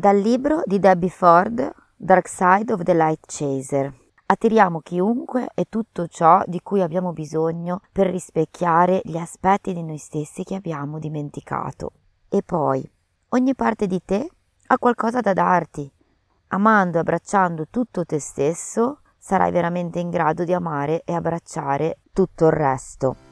Dal libro di Debbie Ford, Dark Side of the Light Chaser. Attiriamo chiunque e tutto ciò di cui abbiamo bisogno per rispecchiare gli aspetti di noi stessi che abbiamo dimenticato. E poi, ogni parte di te ha qualcosa da darti. Amando e abbracciando tutto te stesso, sarai veramente in grado di amare e abbracciare tutto il resto.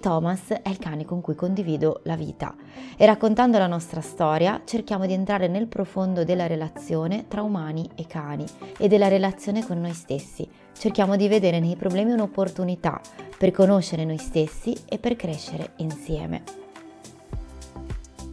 Thomas è il cane con cui condivido la vita e raccontando la nostra storia cerchiamo di entrare nel profondo della relazione tra umani e cani e della relazione con noi stessi. Cerchiamo di vedere nei problemi un'opportunità per conoscere noi stessi e per crescere insieme.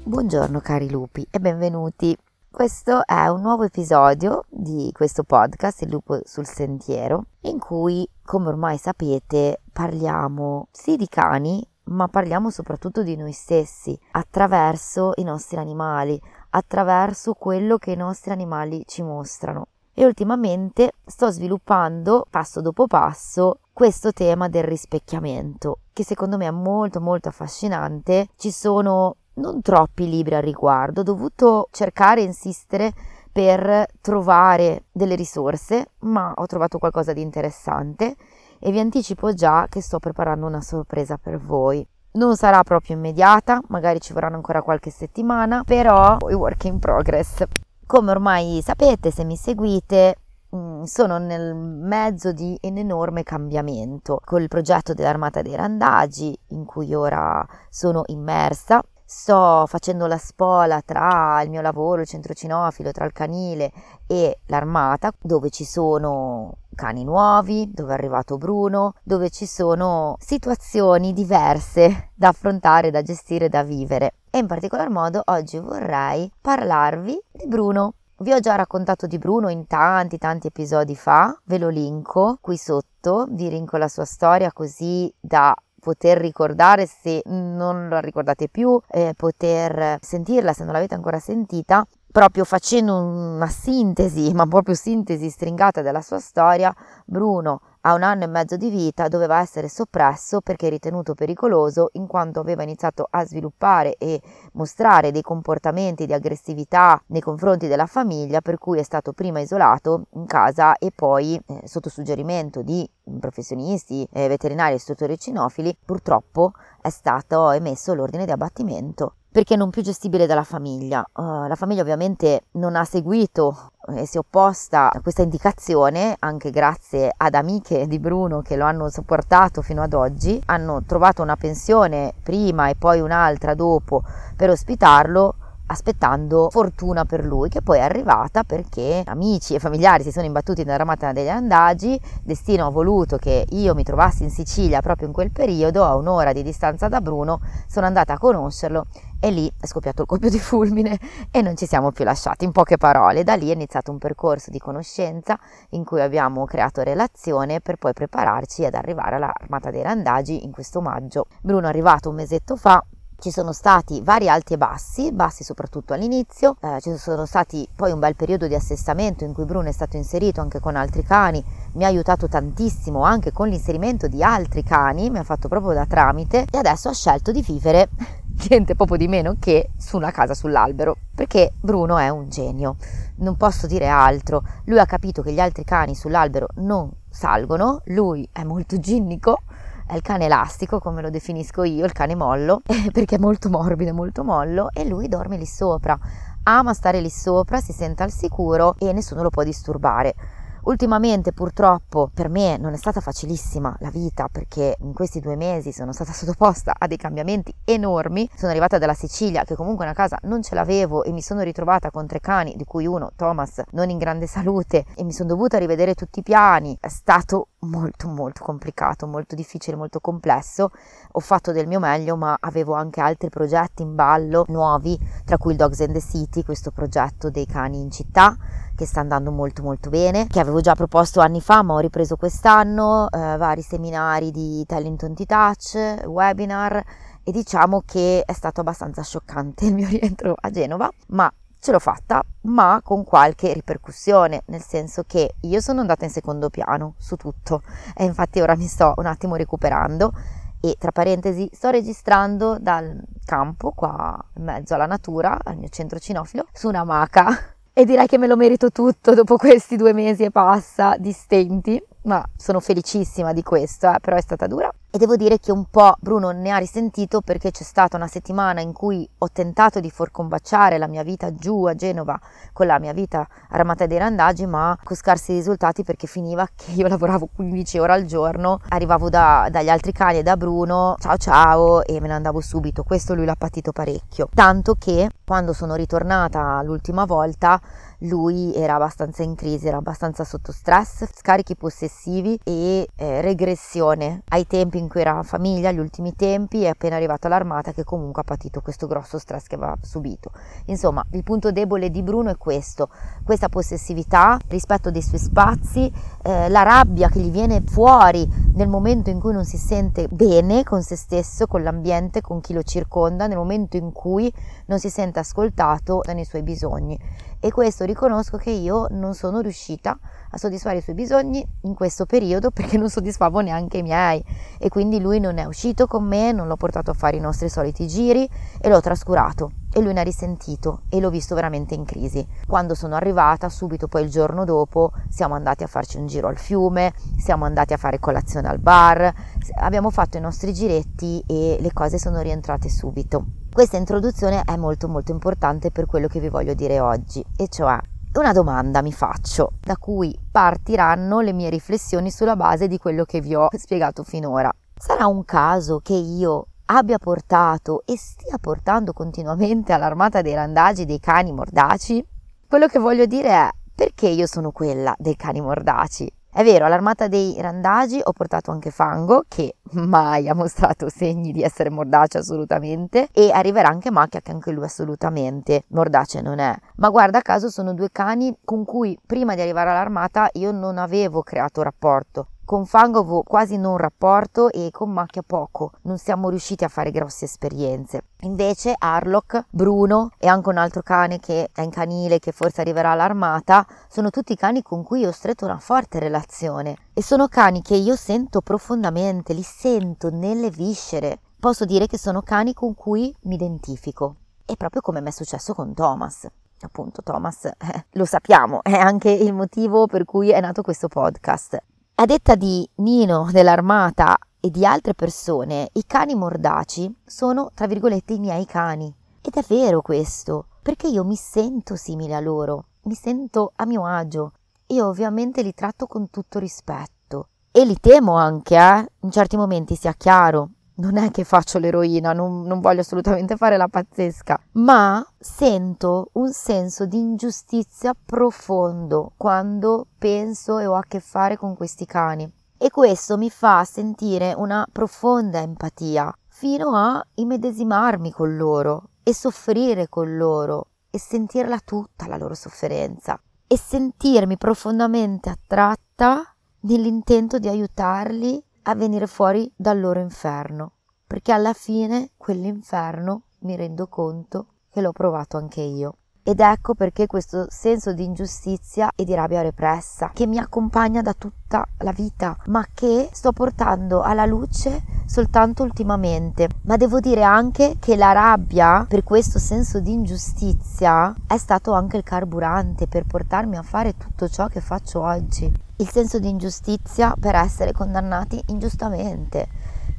Buongiorno cari lupi e benvenuti. Questo è un nuovo episodio di questo podcast, Il lupo sul sentiero, in cui, come ormai sapete, parliamo sì di cani, ma parliamo soprattutto di noi stessi, attraverso i nostri animali, attraverso quello che i nostri animali ci mostrano. E ultimamente sto sviluppando, passo dopo passo, questo tema del rispecchiamento, che secondo me è molto molto affascinante. Ci sono non troppi libri al riguardo, ho dovuto cercare e insistere per trovare delle risorse, ma ho trovato qualcosa di interessante e vi anticipo già che sto preparando una sorpresa per voi. Non sarà proprio immediata, magari ci vorranno ancora qualche settimana, però è work in progress. Come ormai sapete, se mi seguite, mm, sono nel mezzo di un enorme cambiamento col progetto dell'Armata dei Randagi, in cui ora sono immersa sto facendo la spola tra il mio lavoro, il centro cinofilo, tra il canile e l'armata, dove ci sono cani nuovi, dove è arrivato Bruno, dove ci sono situazioni diverse da affrontare, da gestire, da vivere. E in particolar modo oggi vorrei parlarvi di Bruno. Vi ho già raccontato di Bruno in tanti tanti episodi fa, ve lo linko qui sotto, vi linko la sua storia così da poter ricordare se non la ricordate più, eh, poter sentirla se non l'avete ancora sentita, proprio facendo una sintesi, ma proprio sintesi stringata della sua storia, Bruno a un anno e mezzo di vita doveva essere soppresso perché ritenuto pericoloso in quanto aveva iniziato a sviluppare e mostrare dei comportamenti di aggressività nei confronti della famiglia per cui è stato prima isolato in casa e poi eh, sotto suggerimento di professionisti, eh, veterinari e istruttori cinofili purtroppo è stato emesso l'ordine di abbattimento perché non più gestibile dalla famiglia. Uh, la famiglia ovviamente non ha seguito e si è opposta a questa indicazione anche grazie ad amiche di Bruno che lo hanno supportato fino ad oggi, hanno trovato una pensione prima e poi un'altra dopo per ospitarlo aspettando fortuna per lui, che poi è arrivata perché amici e familiari si sono imbattuti nella ramata degli andagi, destino ha voluto che io mi trovassi in Sicilia proprio in quel periodo, a un'ora di distanza da Bruno, sono andata a conoscerlo e lì è scoppiato il colpo di fulmine e non ci siamo più lasciati. In poche parole, da lì è iniziato un percorso di conoscenza in cui abbiamo creato relazione per poi prepararci ad arrivare all'armata dei randagi in questo maggio. Bruno è arrivato un mesetto fa, ci sono stati vari alti e bassi, bassi soprattutto all'inizio, eh, ci sono stati poi un bel periodo di assestamento in cui Bruno è stato inserito anche con altri cani, mi ha aiutato tantissimo anche con l'inserimento di altri cani, mi ha fatto proprio da tramite e adesso ha scelto di vivere niente poco di meno che su una casa sull'albero, perché Bruno è un genio, non posso dire altro, lui ha capito che gli altri cani sull'albero non salgono, lui è molto ginnico, è il cane elastico, come lo definisco io, il cane mollo, perché è molto morbido, molto mollo, e lui dorme lì sopra. Ama stare lì sopra, si sente al sicuro e nessuno lo può disturbare. Ultimamente purtroppo per me non è stata facilissima la vita perché in questi due mesi sono stata sottoposta a dei cambiamenti enormi. Sono arrivata dalla Sicilia che comunque una casa non ce l'avevo e mi sono ritrovata con tre cani di cui uno, Thomas, non in grande salute e mi sono dovuta rivedere tutti i piani. È stato molto molto complicato, molto difficile, molto complesso. Ho fatto del mio meglio ma avevo anche altri progetti in ballo nuovi, tra cui il Dogs and the City, questo progetto dei cani in città che sta andando molto molto bene, che avevo già proposto anni fa ma ho ripreso quest'anno, eh, vari seminari di Talenton Touch, webinar e diciamo che è stato abbastanza scioccante il mio rientro a Genova, ma ce l'ho fatta, ma con qualche ripercussione, nel senso che io sono andata in secondo piano su tutto e infatti ora mi sto un attimo recuperando e tra parentesi sto registrando dal campo qua in mezzo alla natura, al mio centro cinofilo, su una maca e direi che me lo merito tutto dopo questi due mesi e passa di stenti ma sono felicissima di questo, eh, però è stata dura. E devo dire che un po' Bruno ne ha risentito perché c'è stata una settimana in cui ho tentato di forcombacciare la mia vita giù a Genova con la mia vita a Ramata dei Randaggi, ma con scarsi risultati perché finiva che io lavoravo 15 ore al giorno, arrivavo da, dagli altri cani e da Bruno, ciao ciao, e me ne andavo subito. Questo lui l'ha patito parecchio. Tanto che quando sono ritornata l'ultima volta lui era abbastanza in crisi, era abbastanza sotto stress, scarichi possessivi e eh, regressione ai tempi in cui era famiglia, gli ultimi tempi, è appena arrivato all'armata che comunque ha patito questo grosso stress che aveva subito. Insomma, il punto debole di Bruno è questo, questa possessività, rispetto dei suoi spazi, eh, la rabbia che gli viene fuori nel momento in cui non si sente bene con se stesso, con l'ambiente, con chi lo circonda, nel momento in cui non si sente ascoltato nei suoi bisogni e questo riconosco che io non sono riuscita a soddisfare i suoi bisogni in questo periodo perché non soddisfavo neanche i miei e quindi lui non è uscito con me, non l'ho portato a fare i nostri soliti giri e l'ho trascurato e lui ne ha risentito e l'ho visto veramente in crisi. Quando sono arrivata, subito poi il giorno dopo, siamo andati a farci un giro al fiume, siamo andati a fare colazione al bar, abbiamo fatto i nostri giretti e le cose sono rientrate subito. Questa introduzione è molto molto importante per quello che vi voglio dire oggi, e cioè una domanda mi faccio, da cui partiranno le mie riflessioni sulla base di quello che vi ho spiegato finora. Sarà un caso che io abbia portato e stia portando continuamente all'armata dei randagi dei cani mordaci? Quello che voglio dire è perché io sono quella dei cani mordaci? È vero, all'armata dei randagi ho portato anche Fango, che mai ha mostrato segni di essere mordace assolutamente, e arriverà anche Macchia, che anche lui assolutamente mordace non è. Ma guarda caso sono due cani con cui prima di arrivare all'armata io non avevo creato rapporto con Fango quasi non rapporto e con Macchia poco, non siamo riusciti a fare grosse esperienze. Invece Harlock, Bruno e anche un altro cane che è in canile che forse arriverà all'armata, sono tutti cani con cui ho stretto una forte relazione e sono cani che io sento profondamente, li sento nelle viscere. Posso dire che sono cani con cui mi identifico. È proprio come mi è successo con Thomas appunto Thomas, eh, lo sappiamo, è anche il motivo per cui è nato questo podcast. A detta di Nino dell'Armata e di altre persone, i cani mordaci sono, tra virgolette, i miei cani. Ed è vero questo, perché io mi sento simile a loro, mi sento a mio agio. Io ovviamente li tratto con tutto rispetto. E li temo anche, eh? In certi momenti, sia chiaro non è che faccio l'eroina, non, non, voglio assolutamente fare la pazzesca, ma sento un senso di ingiustizia profondo quando penso e ho a che fare con questi cani. E questo mi fa sentire una profonda empatia, fino a immedesimarmi con loro e soffrire con loro e sentirla tutta la loro sofferenza e sentirmi profondamente attratta nell'intento di aiutarli a venire fuori dal loro inferno, perché alla fine quell'inferno mi rendo conto che l'ho provato anche io. Ed ecco perché questo senso di ingiustizia e di rabbia repressa che mi accompagna da tutta la vita, ma che sto portando alla luce soltanto ultimamente. Ma devo dire anche che la rabbia per questo senso di ingiustizia è stato anche il carburante per portarmi a fare tutto ciò che faccio oggi. Il senso di ingiustizia per essere condannati ingiustamente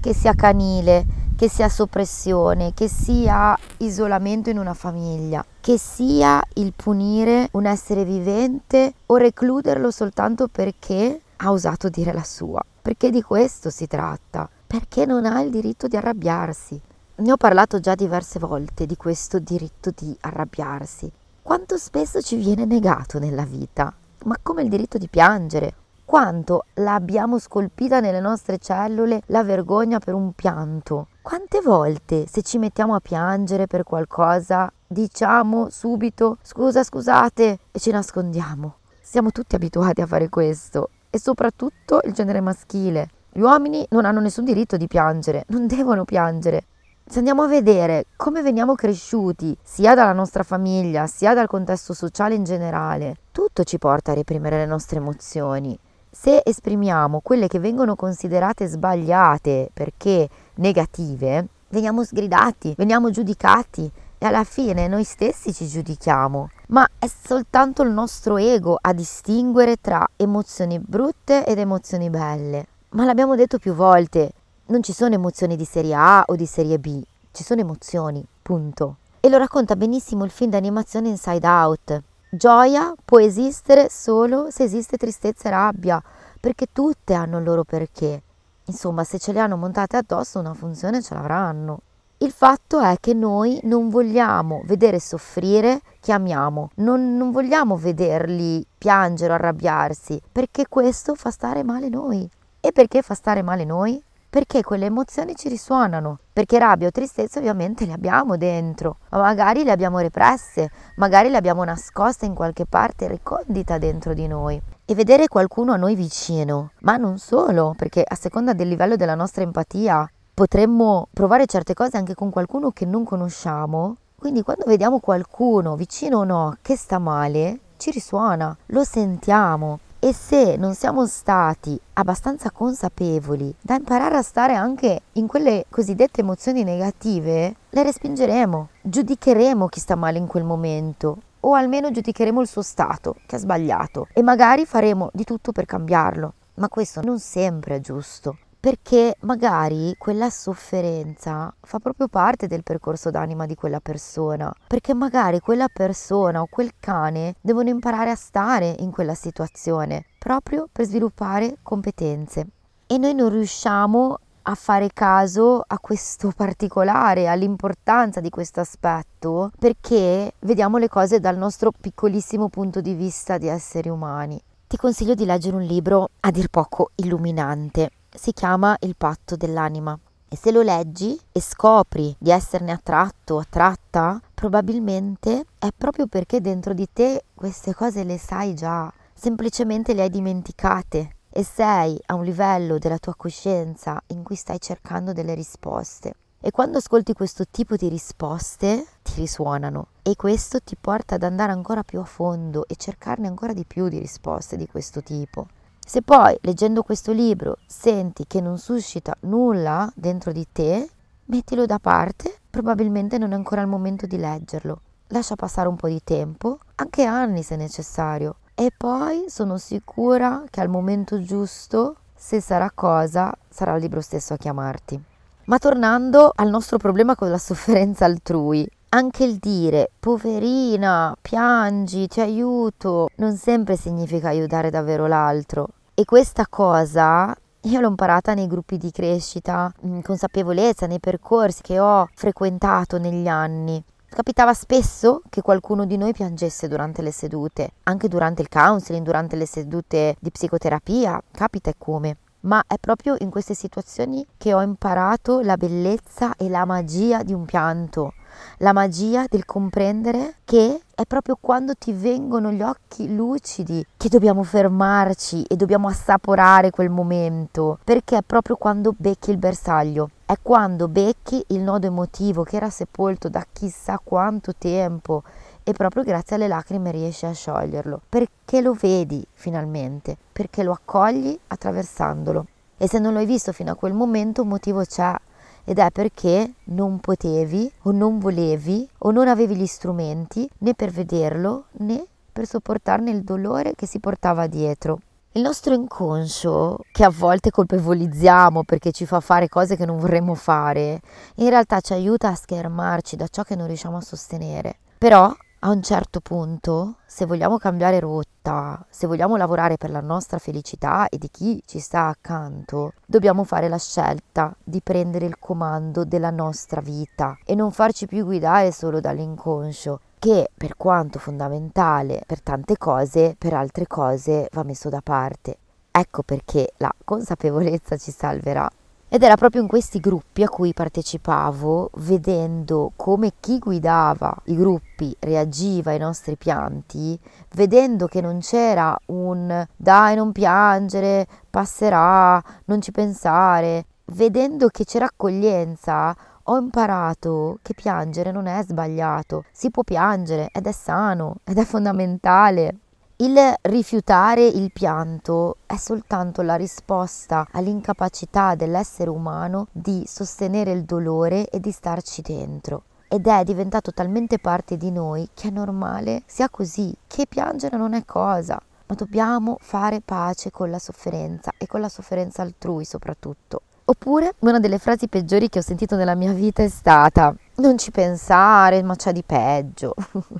che sia canile, che sia soppressione, che sia isolamento in una famiglia, che sia il punire un essere vivente o recluderlo soltanto perché ha osato dire la sua. Perché di questo si tratta, perché non ha il diritto di arrabbiarsi. Ne ho parlato già diverse volte di questo diritto di arrabbiarsi. Quanto spesso ci viene negato nella vita, ma come il diritto di piangere quanto l'abbiamo scolpita nelle nostre cellule la vergogna per un pianto. Quante volte se ci mettiamo a piangere per qualcosa diciamo subito scusa scusate e ci nascondiamo. Siamo tutti abituati a fare questo e soprattutto il genere maschile. Gli uomini non hanno nessun diritto di piangere, non devono piangere. Se andiamo a vedere come veniamo cresciuti, sia dalla nostra famiglia, sia dal contesto sociale in generale, tutto ci porta a reprimere le nostre emozioni se esprimiamo quelle che vengono considerate sbagliate perché negative, veniamo sgridati, veniamo giudicati e alla fine noi stessi ci giudichiamo, ma è soltanto il nostro ego a distinguere tra emozioni brutte ed emozioni belle. Ma l'abbiamo detto più volte, non ci sono emozioni di serie A o di serie B, ci sono emozioni, punto. E lo racconta benissimo il film d'animazione Inside Out. Gioia può esistere solo se esiste tristezza e rabbia, perché tutte hanno il loro perché. Insomma, se ce le hanno montate addosso, una funzione ce l'avranno. Il fatto è che noi non vogliamo vedere soffrire chi amiamo, non, non, vogliamo vederli piangere o arrabbiarsi, perché questo fa stare male noi. E perché fa stare male noi? Perché quelle emozioni ci risuonano, perché rabbia o tristezza ovviamente le abbiamo dentro, ma magari le abbiamo represse, magari le abbiamo nascoste in qualche parte recondita dentro di noi. E vedere qualcuno a noi vicino, ma non solo, perché a seconda del livello della nostra empatia potremmo provare certe cose anche con qualcuno che non conosciamo. Quindi quando vediamo qualcuno, vicino o no, che sta male, ci risuona, lo sentiamo. E se non siamo stati abbastanza consapevoli da imparare a stare anche in quelle cosiddette emozioni negative, le respingeremo, giudicheremo chi sta male in quel momento o almeno giudicheremo il suo stato, che è sbagliato, e magari faremo di tutto per cambiarlo. Ma questo non sempre è giusto perché magari quella sofferenza fa proprio parte del percorso d'anima di quella persona, perché magari quella persona o quel cane devono imparare a stare in quella situazione proprio per sviluppare competenze. E noi non riusciamo a fare caso a questo particolare, all'importanza di questo aspetto, perché vediamo le cose dal nostro piccolissimo punto di vista di esseri umani. Ti consiglio di leggere un libro a dir poco illuminante si chiama Il patto dell'anima. E se lo leggi e scopri di esserne attratto o attratta, probabilmente è proprio perché dentro di te queste cose le sai già, semplicemente le hai dimenticate e sei a un livello della tua coscienza in cui stai cercando delle risposte. E quando ascolti questo tipo di risposte ti risuonano e questo ti porta ad andare ancora più a fondo e cercarne ancora di più di risposte di questo tipo. Se poi leggendo questo libro senti che non suscita nulla dentro di te, mettilo da parte, probabilmente non è ancora il momento di leggerlo. Lascia passare un po' di tempo, anche anni se necessario, e poi sono sicura che al momento giusto, se sarà cosa, sarà il libro stesso a chiamarti. Ma tornando al nostro problema con la sofferenza altrui, anche il dire poverina, piangi, ti aiuto, non sempre significa aiutare davvero l'altro. E questa cosa io l'ho imparata nei gruppi di crescita, in consapevolezza, nei percorsi che ho frequentato negli anni. Capitava spesso che qualcuno di noi piangesse durante le sedute, anche durante il counseling, durante le sedute di psicoterapia, capita e come ma è proprio in queste situazioni che ho imparato la bellezza e la magia di un pianto, la magia del comprendere che è proprio quando ti vengono gli occhi lucidi che dobbiamo fermarci e dobbiamo assaporare quel momento, perché è proprio quando becchi il bersaglio, è quando becchi il nodo emotivo che era sepolto da chissà quanto tempo e proprio grazie alle lacrime riesci a scioglierlo, perché lo vedi finalmente, perché lo accogli attraversandolo. E se non lo hai visto fino a quel momento, un motivo c'è ed è perché non potevi o non volevi o non avevi gli strumenti né per vederlo né per sopportarne il dolore che si portava dietro. Il nostro inconscio, che a volte colpevolizziamo perché ci fa fare cose che non vorremmo fare, in realtà ci aiuta a schermarci da ciò che non riusciamo a sostenere. Però a un certo punto, se vogliamo cambiare rotta, se vogliamo lavorare per la nostra felicità e di chi ci sta accanto, dobbiamo fare la scelta di prendere il comando della nostra vita e non farci più guidare solo dall'inconscio, che per quanto fondamentale per tante cose, per altre cose va messo da parte. Ecco perché la consapevolezza ci salverà. Ed era proprio in questi gruppi a cui partecipavo, vedendo come chi guidava i gruppi reagiva ai nostri pianti, vedendo che non c'era un dai non piangere, passerà, non ci pensare, vedendo che c'era accoglienza, ho imparato che piangere non è sbagliato, si può piangere ed è sano ed è fondamentale. Il rifiutare il pianto è soltanto la risposta all'incapacità dell'essere umano di sostenere il dolore e di starci dentro. Ed è diventato talmente parte di noi che è normale sia così, che piangere non è cosa, ma dobbiamo fare pace con la sofferenza e con la sofferenza altrui soprattutto. Oppure una delle frasi peggiori che ho sentito nella mia vita è stata non ci pensare, ma c'è di peggio.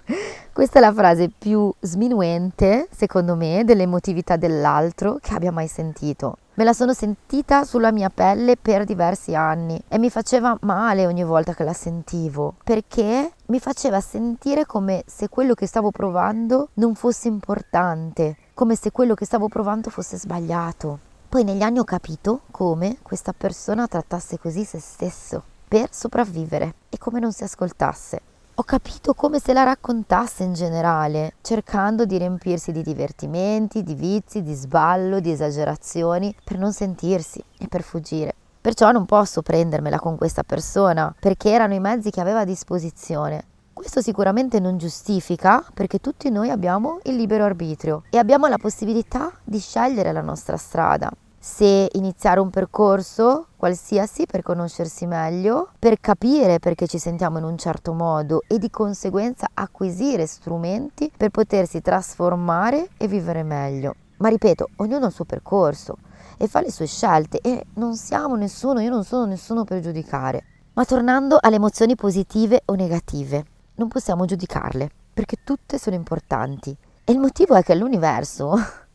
Questa è la frase più sminuente, secondo me, dell'emotività dell'altro che abbia mai sentito. Me la sono sentita sulla mia pelle per diversi anni e mi faceva male ogni volta che la sentivo, perché mi faceva sentire come se quello che stavo provando non fosse importante, come se quello che stavo provando fosse sbagliato. Poi negli anni ho capito come questa persona trattasse così se stesso per sopravvivere e come non si ascoltasse. Ho capito come se la raccontasse in generale, cercando di riempirsi di divertimenti, di vizi, di sballo, di esagerazioni, per non sentirsi e per fuggire. Perciò non posso prendermela con questa persona, perché erano i mezzi che aveva a disposizione. Questo sicuramente non giustifica, perché tutti noi abbiamo il libero arbitrio e abbiamo la possibilità di scegliere la nostra strada se iniziare un percorso qualsiasi per conoscersi meglio, per capire perché ci sentiamo in un certo modo e di conseguenza acquisire strumenti per potersi trasformare e vivere meglio. Ma ripeto, ognuno ha il suo percorso e fa le sue scelte e non siamo nessuno, io non sono nessuno per giudicare. Ma tornando alle emozioni positive o negative, non possiamo giudicarle perché tutte sono importanti. E il motivo è che l'universo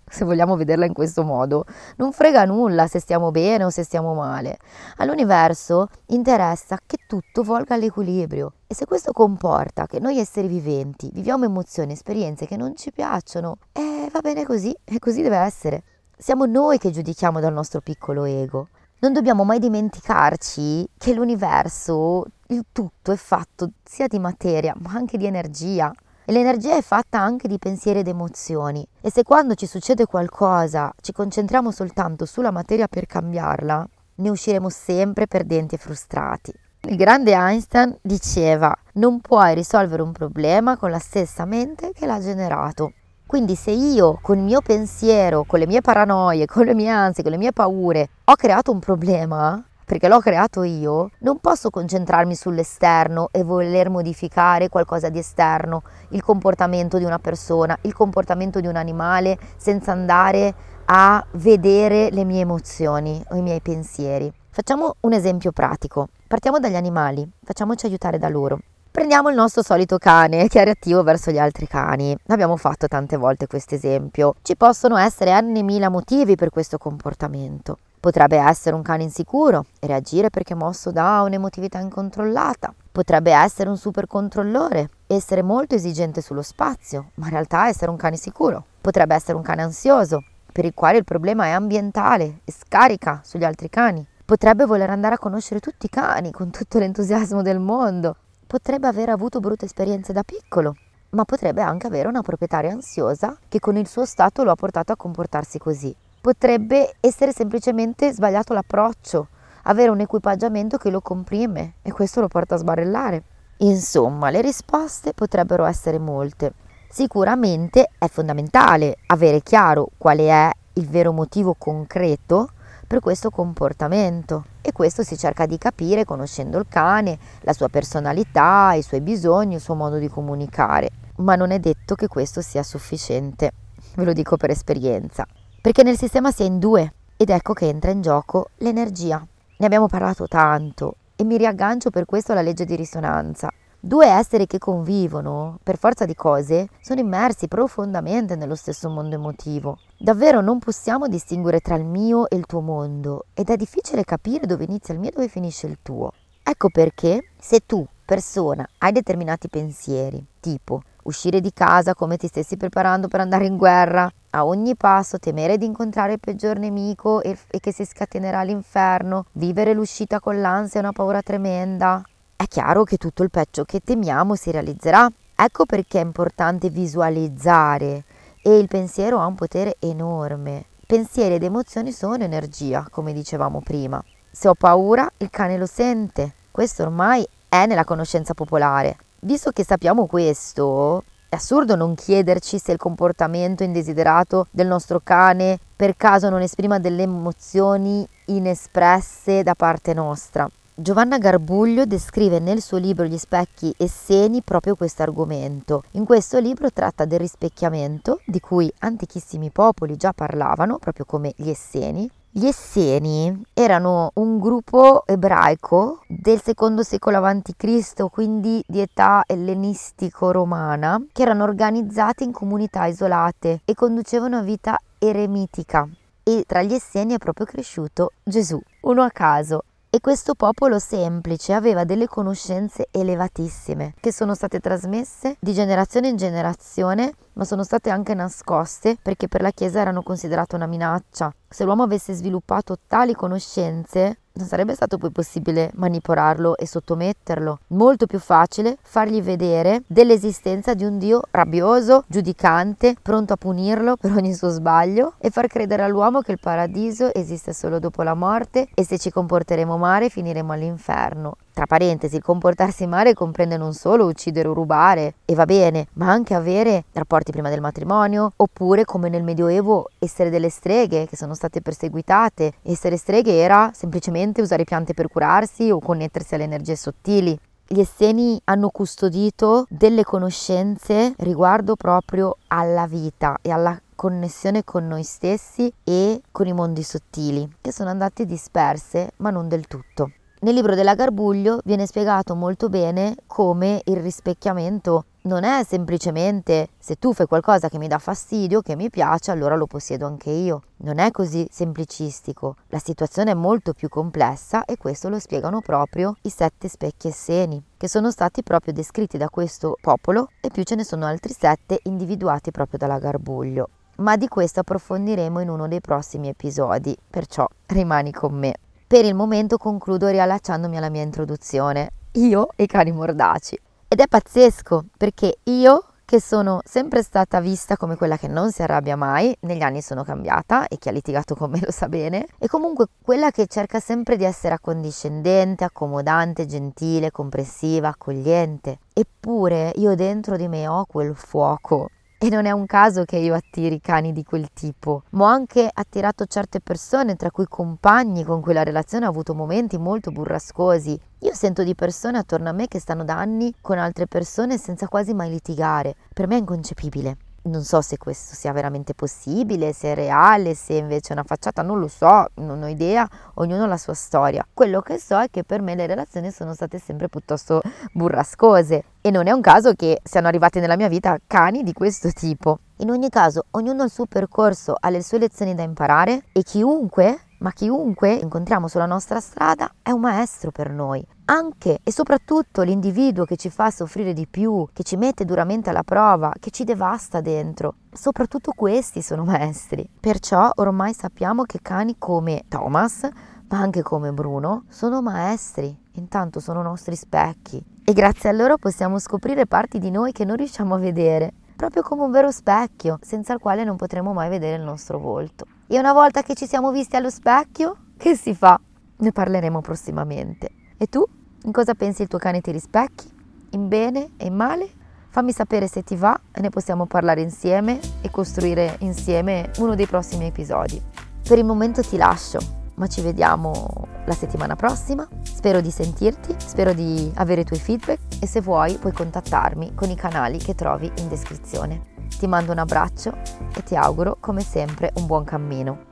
se vogliamo vederla in questo modo, non frega nulla se stiamo bene o se stiamo male. All'universo interessa che tutto volga all'equilibrio e se questo comporta che noi esseri viventi viviamo emozioni, esperienze che non ci piacciono, eh, va bene così e così deve essere. Siamo noi che giudichiamo dal nostro piccolo ego. Non dobbiamo mai dimenticarci che l'universo, il tutto è fatto sia di materia ma anche di energia. E l'energia è fatta anche di pensieri ed emozioni. E se quando ci succede qualcosa ci concentriamo soltanto sulla materia per cambiarla, ne usciremo sempre perdenti e frustrati. Il grande Einstein diceva non puoi risolvere un problema con la stessa mente che l'ha generato. Quindi se io con il mio pensiero, con le mie paranoie, con le mie ansie, con le mie paure ho creato un problema, perché l'ho creato io, non posso concentrarmi sull'esterno e voler modificare qualcosa di esterno, il comportamento di una persona, il comportamento di un animale, senza andare a vedere le mie emozioni o i miei pensieri. Facciamo un esempio pratico. Partiamo dagli animali, facciamoci aiutare da loro. Prendiamo il nostro solito cane che è reattivo verso gli altri cani. Abbiamo fatto tante volte questo esempio. Ci possono essere n mila motivi per questo comportamento. Potrebbe essere un cane insicuro e reagire perché mosso da un'emotività incontrollata. Potrebbe essere un super controllore, essere molto esigente sullo spazio, ma in realtà essere un cane sicuro. Potrebbe essere un cane ansioso, per il quale il problema è ambientale e scarica sugli altri cani. Potrebbe voler andare a conoscere tutti i cani con tutto l'entusiasmo del mondo. Potrebbe aver avuto brutte esperienze da piccolo, ma potrebbe anche avere una proprietaria ansiosa che con il suo stato lo ha portato a comportarsi così potrebbe essere semplicemente sbagliato l'approccio, avere un equipaggiamento che lo comprime e questo lo porta a sbarellare. Insomma, le risposte potrebbero essere molte. Sicuramente è fondamentale avere chiaro quale è il vero motivo concreto per questo comportamento e questo si cerca di capire conoscendo il cane, la sua personalità, i suoi bisogni, il suo modo di comunicare, ma non è detto che questo sia sufficiente, ve lo dico per esperienza perché nel sistema si è in due ed ecco che entra in gioco l'energia. Ne abbiamo parlato tanto e mi riaggancio per questo alla legge di risonanza. Due esseri che convivono, per forza di cose, sono immersi profondamente nello stesso mondo emotivo. Davvero non possiamo distinguere tra il mio e il tuo mondo ed è difficile capire dove inizia il mio e dove finisce il tuo. Ecco perché se tu, persona, hai determinati pensieri, tipo uscire di casa come ti stessi preparando per andare in guerra, a ogni passo temere di incontrare il peggior nemico e, e che si scatenerà l'inferno, vivere l'uscita con l'ansia e una paura tremenda. È chiaro che tutto il peggio che temiamo si realizzerà. Ecco perché è importante visualizzare e il pensiero ha un potere enorme. Pensieri ed emozioni sono energia, come dicevamo prima. Se ho paura, il cane lo sente. Questo ormai è nella conoscenza popolare. Visto che sappiamo questo, È assurdo non chiederci se il comportamento indesiderato del nostro cane per caso non esprima delle emozioni inespresse da parte nostra. Giovanna Garbuglio descrive nel suo libro Gli specchi e seni proprio questo argomento. In questo libro tratta del rispecchiamento, di cui antichissimi popoli già parlavano, proprio come gli Esseni, gli Esseni erano un gruppo ebraico del secondo secolo a.C., quindi di età ellenistico-romana, che erano organizzati in comunità isolate e conducevano vita eremitica. E tra gli Esseni è proprio cresciuto Gesù, uno a caso. E questo popolo semplice aveva delle conoscenze elevatissime che sono state trasmesse di generazione in generazione, ma sono state anche nascoste perché per la Chiesa erano considerate una minaccia. Se l'uomo avesse sviluppato tali conoscenze, non sarebbe stato poi possibile manipolarlo e sottometterlo. Molto più facile fargli vedere dell'esistenza di un Dio rabbioso, giudicante, pronto a punirlo per ogni suo sbaglio e far credere all'uomo che il paradiso esiste solo dopo la morte e se ci comporteremo male finiremo all'inferno. Tra parentesi, comportarsi male comprende non solo uccidere o rubare, e va bene, ma anche avere rapporti prima del matrimonio, oppure come nel Medioevo essere delle streghe che sono state perseguitate. Essere streghe era semplicemente usare piante per curarsi o connettersi alle energie sottili. Gli Esseni hanno custodito delle conoscenze riguardo proprio alla vita e alla connessione con noi stessi e con i mondi sottili, che sono andate disperse, ma non del tutto. Nel libro della Garbuglio viene spiegato molto bene come il rispecchiamento non è semplicemente se tu fai qualcosa che mi dà fastidio, che mi piace, allora lo possiedo anche io. Non è così semplicistico. La situazione è molto più complessa e questo lo spiegano proprio i sette specchi esseni, che sono stati proprio descritti da questo popolo e più ce ne sono altri sette individuati proprio dalla Garbuglio. Ma di questo approfondiremo in uno dei prossimi episodi, perciò rimani con me. Per il momento concludo riallacciandomi alla mia introduzione. Io e i cani mordaci. Ed è pazzesco perché io che sono sempre stata vista come quella che non si arrabbia mai, negli anni sono cambiata e chi ha litigato con me lo sa bene, e comunque quella che cerca sempre di essere accondiscendente, accomodante, gentile, comprensiva, accogliente. Eppure io dentro di me ho quel fuoco e non è un caso che io attiri cani di quel tipo, ma ho anche attirato certe persone, tra cui compagni con cui la relazione ha avuto momenti molto burrascosi. Io sento di persone attorno a me che stanno da anni con altre persone senza quasi mai litigare. Per me è inconcepibile. Non so se questo sia veramente possibile, se è reale, se invece è una facciata, non lo so, non ho idea, ognuno ha la sua storia. Quello che so è che per me le relazioni sono state sempre piuttosto burrascose e non è un caso che siano arrivati nella mia vita cani di questo tipo. In ogni caso, ognuno ha il suo percorso, ha le sue lezioni da imparare e chiunque ma chiunque incontriamo sulla nostra strada è un maestro per noi. Anche e soprattutto l'individuo che ci fa soffrire di più, che ci mette duramente alla prova, che ci devasta dentro. Soprattutto questi sono maestri. Perciò ormai sappiamo che cani come Thomas, ma anche come Bruno, sono maestri. Intanto sono nostri specchi. E grazie a loro possiamo scoprire parti di noi che non riusciamo a vedere proprio come un vero specchio, senza il quale non potremo mai vedere il nostro volto. E una volta che ci siamo visti allo specchio, che si fa? Ne parleremo prossimamente. E tu? In cosa pensi il tuo cane ti rispecchi? In bene e in male? Fammi sapere se ti va e ne possiamo parlare insieme e costruire insieme uno dei prossimi episodi. Per il momento ti lascio, ma ci vediamo la settimana prossima. Spero di sentirti, spero di avere i tuoi feedback e se vuoi puoi contattarmi con i canali che trovi in descrizione. Ti mando un abbraccio e ti auguro come sempre un buon cammino.